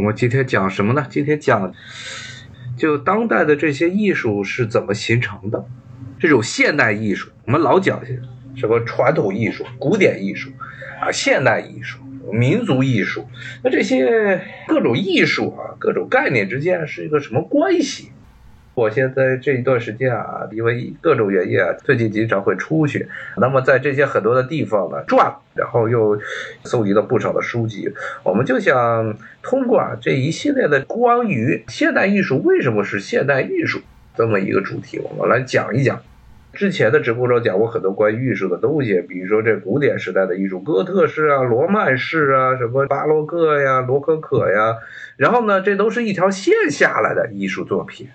我们今天讲什么呢？今天讲就当代的这些艺术是怎么形成的？这种现代艺术，我们老讲什么传统艺术、古典艺术啊、现代艺术、民族艺术，那这些各种艺术啊、各种概念之间是一个什么关系？我现在这一段时间啊，因为各种原因啊，最近经常会出去，那么在这些很多的地方呢转，然后又搜集了不少的书籍。我们就想通过这一系列的关于现代艺术为什么是现代艺术这么一个主题，我们来讲一讲。之前的直播中讲过很多关于艺术的东西，比如说这古典时代的艺术，哥特式啊、罗曼式啊、什么巴洛克呀、罗可可呀，然后呢，这都是一条线下来的艺术作品。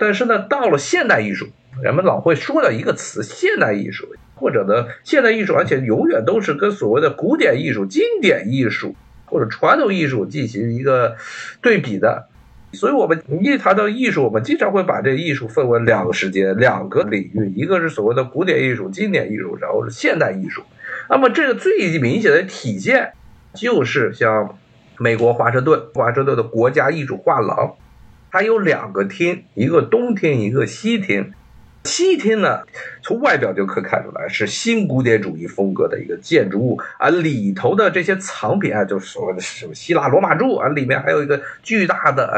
但是呢，到了现代艺术，人们老会说到一个词“现代艺术”，或者呢，现代艺术，而且永远都是跟所谓的古典艺术、经典艺术或者传统艺术进行一个对比的。所以，我们一谈到艺术，我们经常会把这艺术分为两个时间、两个领域，一个是所谓的古典艺术、经典艺术，然后是现代艺术。那么，这个最明显的体现就是像美国华盛顿，华盛顿的国家艺术画廊。它有两个厅，一个冬厅，一个西厅。西厅呢，从外表就可看出来是新古典主义风格的一个建筑物啊，里头的这些藏品啊，就是所谓的什么希腊罗马柱啊，里面还有一个巨大的啊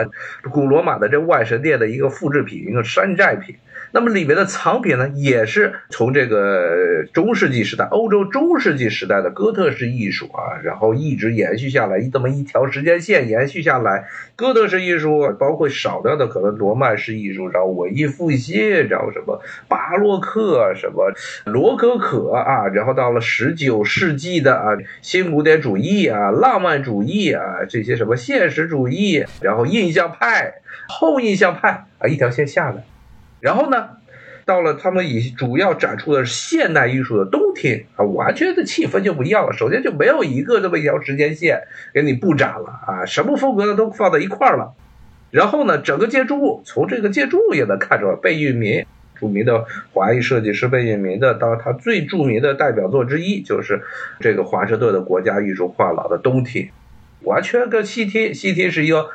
古罗马的这万神殿的一个复制品，一个山寨品。那么里面的藏品呢，也是从这个中世纪时代，欧洲中世纪时代的哥特式艺术啊，然后一直延续下来，这么一条时间线延续下来。哥特式艺术包括少量的可能罗曼式艺术，然后文艺复兴，然后什么巴洛克，什么罗可可啊，然后到了十九世纪的啊新古典主义啊、浪漫主义啊这些什么现实主义，然后印象派、后印象派啊，一条线下来。然后呢，到了他们以主要展出的是现代艺术的冬天啊，完全的气氛就不一样了。首先就没有一个这么一条时间线给你布展了啊，什么风格的都放在一块儿了。然后呢，整个建筑物从这个建筑物也能看出来，贝聿铭著名的华裔设计师贝聿铭的，当他最著名的代表作之一就是这个华盛顿的国家艺术画廊的东厅，完全跟西厅西厅是一个。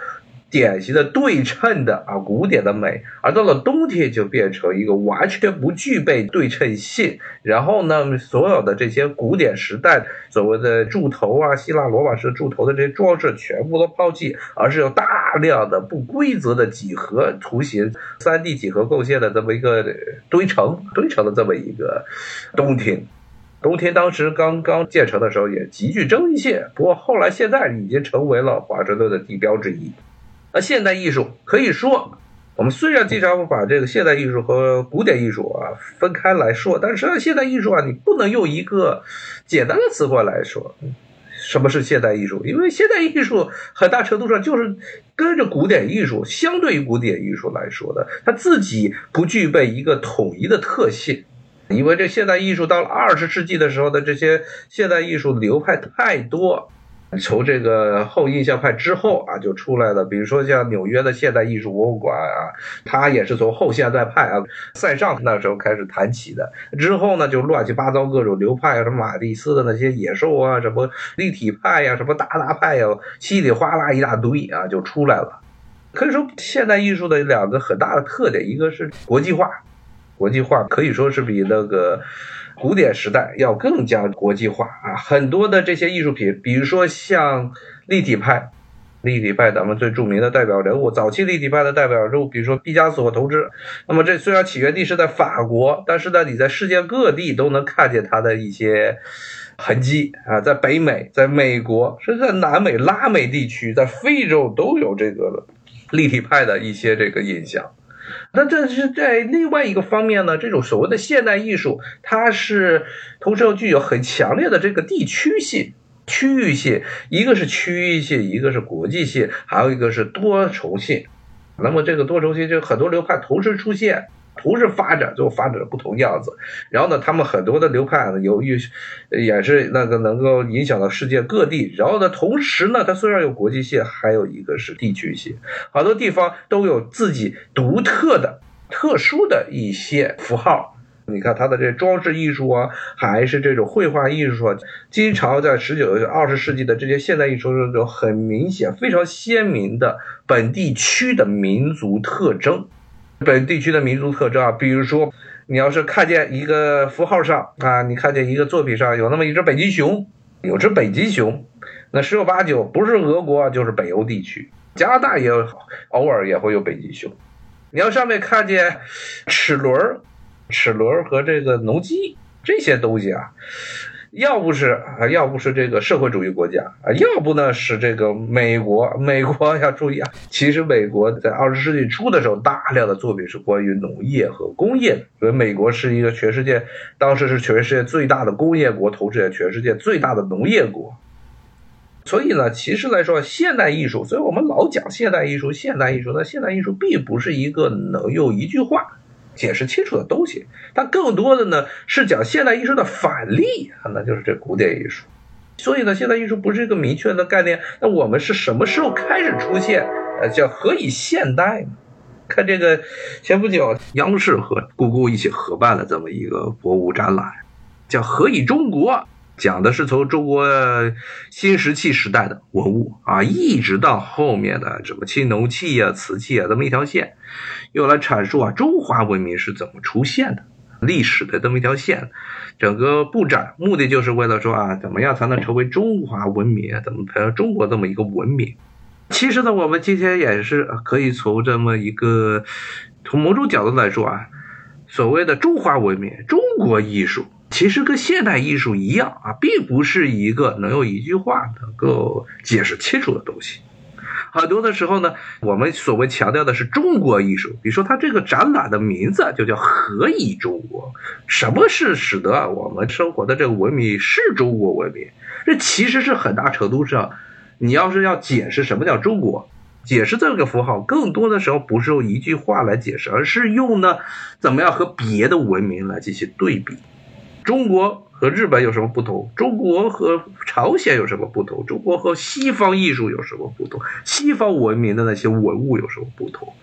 典型的对称的啊，古典的美，而到了冬天就变成一个完全不具备对称性。然后呢，所有的这些古典时代所谓的柱头啊，希腊罗马式柱头的这些装饰全部都抛弃，而是有大量的不规则的几何图形、三 D 几何构建的这么一个堆成堆成的这么一个冬天。冬天当时刚刚建成的时候也极具争议性，不过后来现在已经成为了华盛顿的地标之一。那现代艺术可以说，我们虽然经常把这个现代艺术和古典艺术啊分开来说，但是实际上现代艺术啊，你不能用一个简单的词汇来说，什么是现代艺术？因为现代艺术很大程度上就是跟着古典艺术，相对于古典艺术来说的，它自己不具备一个统一的特性。因为这现代艺术到了二十世纪的时候的这些现代艺术流派太多。从这个后印象派之后啊，就出来了，比如说像纽约的现代艺术博物馆啊，它也是从后现代派啊，塞尚那时候开始谈起的。之后呢，就乱七八糟各种流派啊，什么马蒂斯的那些野兽啊，什么立体派呀，什么达达派呀，稀里哗啦一大堆啊，就出来了。可以说，现代艺术的两个很大的特点，一个是国际化，国际化可以说是比那个。古典时代要更加国际化啊，很多的这些艺术品，比如说像立体派，立体派咱们最著名的代表人物，早期立体派的代表人物，比如说毕加索同志。那么这虽然起源地是在法国，但是呢，你在世界各地都能看见他的一些痕迹啊，在北美、在美国，甚至在南美、拉美地区，在非洲都有这个立体派的一些这个印象。那这是在另外一个方面呢，这种所谓的现代艺术，它是同时又具有很强烈的这个地区性、区域性，一个是区域性，一个是国际性，还有一个是多重性。那么这个多重性就很多流派同时出现。同时发展，最后发展的不同样子。然后呢，他们很多的流派呢，由于也是那个能够影响到世界各地。然后呢，同时呢，它虽然有国际性，还有一个是地区性，好多地方都有自己独特的、特殊的一些符号你看他的这装饰艺术啊，还是这种绘画艺术啊，经常在十九、二十世纪的这些现代艺术中有很明显、非常鲜明的本地区的民族特征。本地区的民族特征啊，比如说，你要是看见一个符号上啊，你看见一个作品上有那么一只北极熊，有只北极熊，那十有八九不是俄国就是北欧地区，加拿大也偶尔也会有北极熊。你要上面看见齿轮。齿轮和这个农机这些东西啊，要不是啊，要不是这个社会主义国家啊，要不呢是这个美国。美国 要注意啊，其实美国在二十世纪初的时候，大量的作品是关于农业和工业的。所以美国是一个全世界当时是全世界最大的工业国，同时也全世界最大的农业国。所以呢，其实来说，现代艺术，所以我们老讲现代艺术，现代艺术，那现代艺术并不是一个能用一句话。解释清楚的东西，但更多的呢是讲现代艺术的反例啊，那就是这古典艺术。所以呢，现代艺术不是一个明确的概念。那我们是什么时候开始出现？呃，叫何以现代呢？看这个，前不久央视和故宫一起合办了这么一个博物展览，叫何以中国。讲的是从中国新石器时代的文物啊，一直到后面的什么青铜器啊、瓷器啊，这么一条线，用来阐述啊中华文明是怎么出现的历史的这么一条线。整个布展目的就是为了说啊，怎么样才能成为中华文明？怎么培养中国这么一个文明？其实呢，我们今天也是可以从这么一个从某种角度来说啊，所谓的中华文明、中国艺术。其实跟现代艺术一样啊，并不是一个能用一句话能够解释清楚的东西。很多的时候呢，我们所谓强调的是中国艺术，比如说它这个展览的名字就叫“何以中国”。什么是使得我们生活的这个文明是中国文明？这其实是很大程度上，你要是要解释什么叫中国，解释这个符号，更多的时候不是用一句话来解释，而是用呢怎么样和别的文明来进行对比。中国和日本有什么不同？中国和朝鲜有什么不同？中国和西方艺术有什么不同？西方文明的那些文物有什么不同？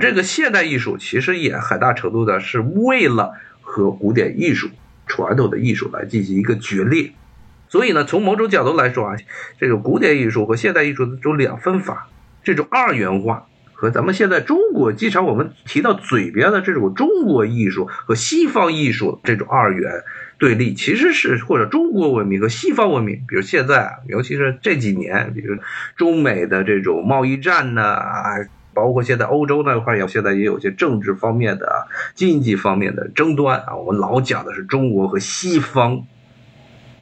这个现代艺术其实也很大程度的是为了和古典艺术、传统的艺术来进行一个决裂。所以呢，从某种角度来说啊，这个古典艺术和现代艺术的这种两分法，这种二元化。和咱们现在中国经常我们提到嘴边的这种中国艺术和西方艺术这种二元对立，其实是或者中国文明和西方文明，比如现在啊，尤其是这几年，比如中美的这种贸易战呢啊，包括现在欧洲那块也现在也有些政治方面的、经济方面的争端啊。我们老讲的是中国和西方，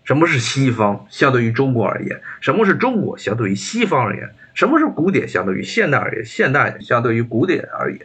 什么是西方？相对于中国而言，什么是中国？相对于西方而言？什么是古典？相对于现代而言，现代相对于古典而言，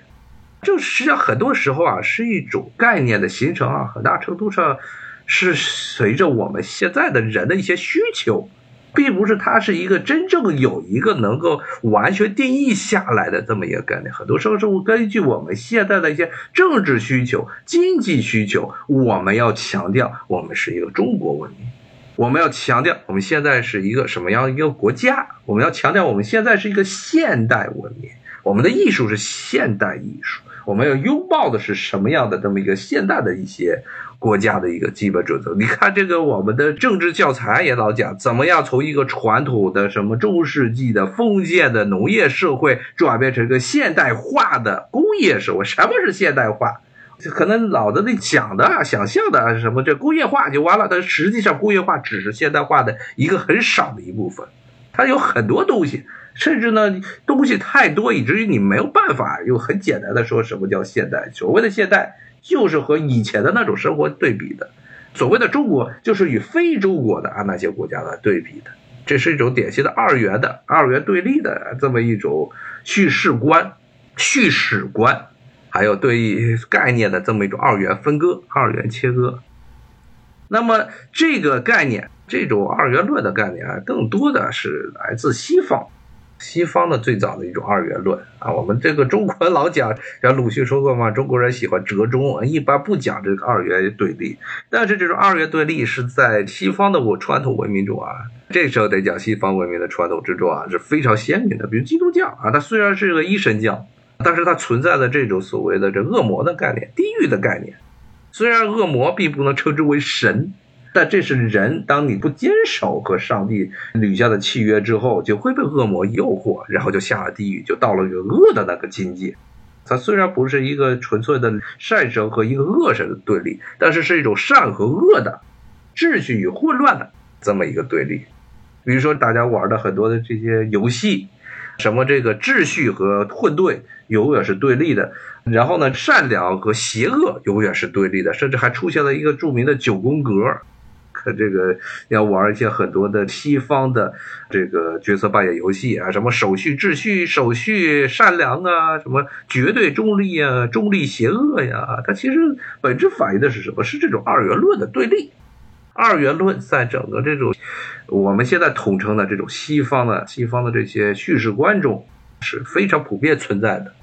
这实际上很多时候啊，是一种概念的形成啊，很大程度上是随着我们现在的人的一些需求，并不是它是一个真正有一个能够完全定义下来的这么一个概念。很多时候是根据我们现在的一些政治需求、经济需求，我们要强调我们是一个中国文明。我们要强调，我们现在是一个什么样一个国家？我们要强调，我们现在是一个现代文明，我们的艺术是现代艺术。我们要拥抱的是什么样的这么一个现代的一些国家的一个基本准则？你看，这个我们的政治教材也老讲，怎么样从一个传统的什么中世纪的封建的农业社会转变成一个现代化的工业社会？什么是现代化？可能脑子里想的、啊想象的什么，这工业化就完了。但实际上，工业化只是现代化的一个很少的一部分。它有很多东西，甚至呢，东西太多，以至于你没有办法用很简单的说什么叫现代。所谓的现代，就是和以前的那种生活对比的。所谓的中国，就是与非中国的啊那些国家来对比的。这是一种典型的二元的、二元对立的这么一种叙事观、叙史观。还有对概念的这么一种二元分割、二元切割。那么这个概念，这种二元论的概念啊，更多的是来自西方。西方的最早的一种二元论啊，我们这个中国老讲，像鲁迅说过嘛，中国人喜欢折中，一般不讲这个二元对立。但是这种二元对立是在西方的我传统文明中啊，这时候得讲西方文明的传统之中啊是非常鲜明的。比如基督教啊，它虽然是个一神教。但是它存在的这种所谓的这恶魔的概念、地狱的概念，虽然恶魔并不能称之为神，但这是人。当你不坚守和上帝履下的契约之后，就会被恶魔诱惑，然后就下了地狱，就到了一个恶的那个境界。它虽然不是一个纯粹的善神和一个恶神的对立，但是是一种善和恶的秩序与混乱的这么一个对立。比如说大家玩的很多的这些游戏，什么这个秩序和混沌永远是对立的，然后呢，善良和邪恶永远是对立的，甚至还出现了一个著名的九宫格。这个要玩一些很多的西方的这个角色扮演游戏啊，什么守序秩序、守序善良啊，什么绝对中立啊、中立邪恶呀，它其实本质反映的是什么？是这种二元论的对立。二元论在整个这种我们现在统称的这种西方的西方的这些叙事观中是非常普遍存在的。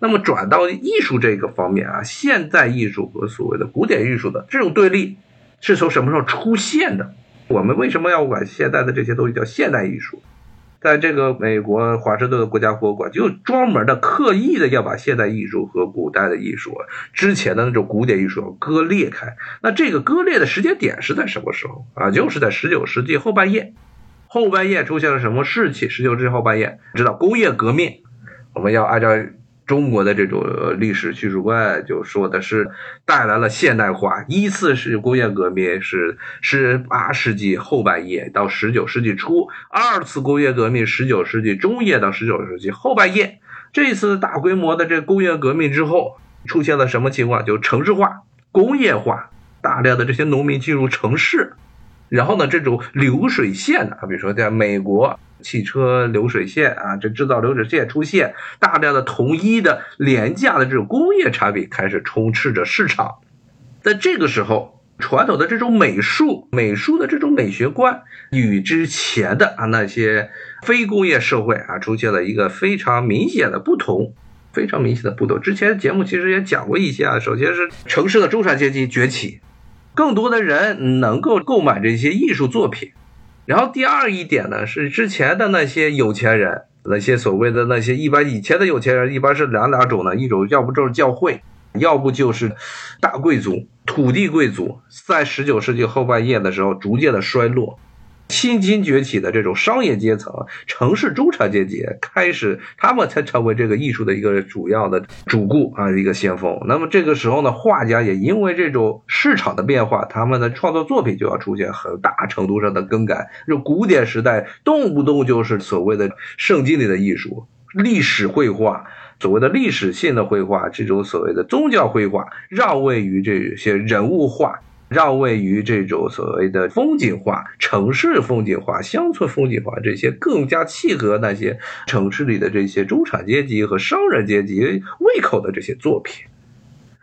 那么转到艺术这个方面啊，现代艺术和所谓的古典艺术的这种对立。是从什么时候出现的？我们为什么要管现代的这些东西叫现代艺术？在这个美国华盛顿的国家博物馆，就专门的刻意的要把现代艺术和古代的艺术之前的那种古典艺术割裂开。那这个割裂的时间点是在什么时候啊？就是在十九世纪后半叶。后半叶出现了什么事情？十九世纪后半叶，知道工业革命，我们要按照。中国的这种历史叙述观就说的是带来了现代化，依次是工业革命是十八世纪后半叶到十九世纪初，二次工业革命十九世纪中叶到十九世纪后半叶。这次大规模的这工业革命之后，出现了什么情况？就城市化、工业化，大量的这些农民进入城市，然后呢，这种流水线的，比如说在美国。汽车流水线啊，这制造流水线出现大量的统一的廉价的这种工业产品开始充斥着市场，在这个时候，传统的这种美术、美术的这种美学观与之前的啊那些非工业社会啊出现了一个非常明显的不同，非常明显的不同。之前节目其实也讲过一些啊，首先是城市的中产阶级崛起，更多的人能够购买这些艺术作品。然后第二一点呢，是之前的那些有钱人，那些所谓的那些一般以前的有钱人，一般是两两种呢，一种要不就是教会，要不就是大贵族、土地贵族，在十九世纪后半叶的时候逐渐的衰落。新兴崛起的这种商业阶层、城市中产阶级开始，他们才成为这个艺术的一个主要的主顾啊，一个先锋。那么这个时候呢，画家也因为这种市场的变化，他们的创作作品就要出现很大程度上的更改。就古典时代动不动就是所谓的圣经里的艺术、历史绘画，所谓的历史性的绘画，这种所谓的宗教绘画，让位于这些人物画。让位于这种所谓的风景画、城市风景画、乡村风景画这些更加契合那些城市里的这些中产阶级和商人阶级胃口的这些作品。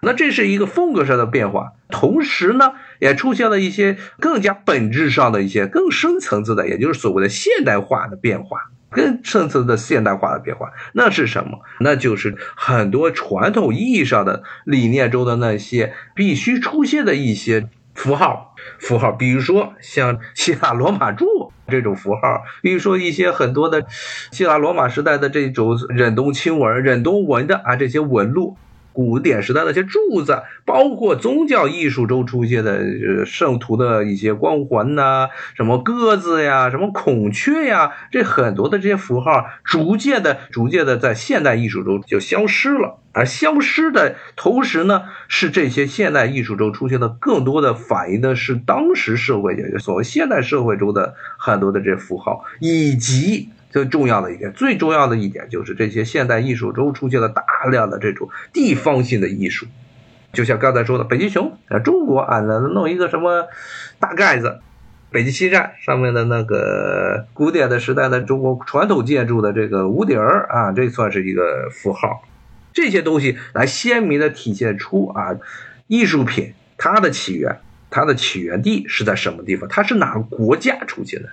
那这是一个风格上的变化，同时呢，也出现了一些更加本质上的一些更深层次的，也就是所谓的现代化的变化。更深层的现代化的变化，那是什么？那就是很多传统意义上的理念中的那些必须出现的一些符号，符号，比如说像希腊罗马柱 这种符号，比如说一些很多的希腊罗马时代的这种忍冬青纹、忍冬纹的啊这些纹路。古典时代那些柱子，包括宗教艺术中出现的圣徒的一些光环呐，什么鸽子呀，什么孔雀呀，这很多的这些符号，逐渐的、逐渐的在现代艺术中就消失了。而消失的同时呢，是这些现代艺术中出现的更多的反映的是当时社会，也就所谓现代社会中的很多的这些符号，以及。最重要的一点，最重要的一点就是这些现代艺术中出现的大大量的这种地方性的艺术，就像刚才说的北极熊啊，中国啊，弄一个什么大盖子，北极星站上面的那个古典的时代的中国传统建筑的这个屋顶儿啊，这算是一个符号。这些东西来鲜明的体现出啊，艺术品它的起源，它的起源地是在什么地方，它是哪个国家出现的。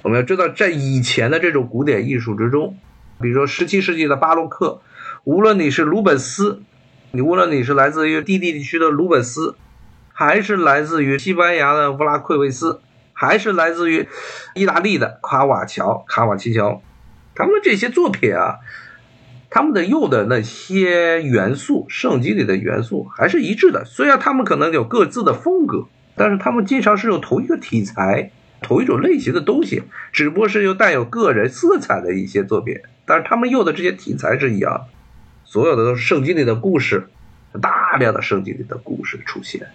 我们要知道，在以前的这种古典艺术之中，比如说十七世纪的巴洛克，无论你是鲁本斯，你无论你是来自于低地地区的鲁本斯，还是来自于西班牙的乌拉奎维斯，还是来自于意大利的卡瓦乔、卡瓦奇乔，他们这些作品啊，他们的用的那些元素，圣经里的元素还是一致的。虽然他们可能有各自的风格，但是他们经常是用同一个题材、同一种类型的东西，只不过是又带有个人色彩的一些作品。但是他们用的这些题材是一样的，所有的都是圣经里的故事，大量的圣经里的故事出现。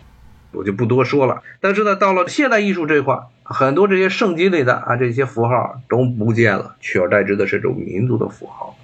我就不多说了，但是呢，到了现代艺术这块，很多这些圣经里的啊这些符号都不见了，取而代之的是这种民族的符号。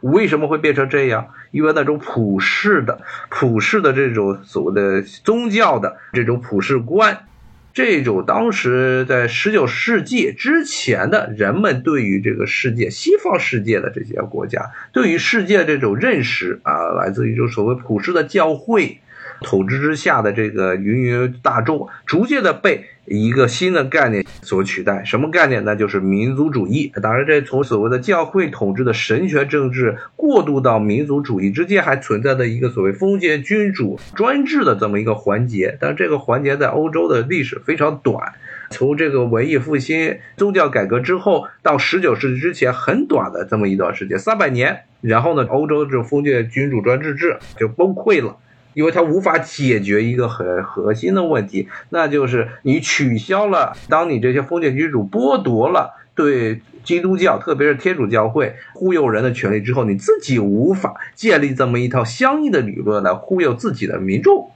为什么会变成这样？因为那种普世的、普世的这种所谓的宗教的这种普世观，这种当时在十九世纪之前的人们对于这个世界、西方世界的这些国家对于世界这种认识啊，来自于就所谓普世的教会。统治之下的这个芸芸大众，逐渐的被一个新的概念所取代。什么概念呢？就是民族主义。当然，这从所谓的教会统治的神权政治过渡到民族主义之间，还存在着一个所谓封建君主专制的这么一个环节。但这个环节在欧洲的历史非常短，从这个文艺复兴、宗教改革之后到十九世纪之前，很短的这么一段时间，三百年。然后呢，欧洲这种封建君主专制制就崩溃了。因为它无法解决一个很核心的问题，那就是你取消了，当你这些封建君主剥夺了对基督教，特别是天主教会忽悠人的权利之后，你自己无法建立这么一套相应的理论来忽悠自己的民众，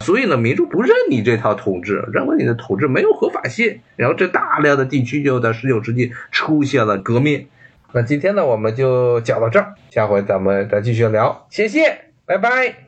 所以呢，民众不认你这套统治，认为你的统治没有合法性，然后这大量的地区就在十九世纪出现了革命。那今天呢，我们就讲到这儿，下回咱们再继续聊，谢谢，拜拜。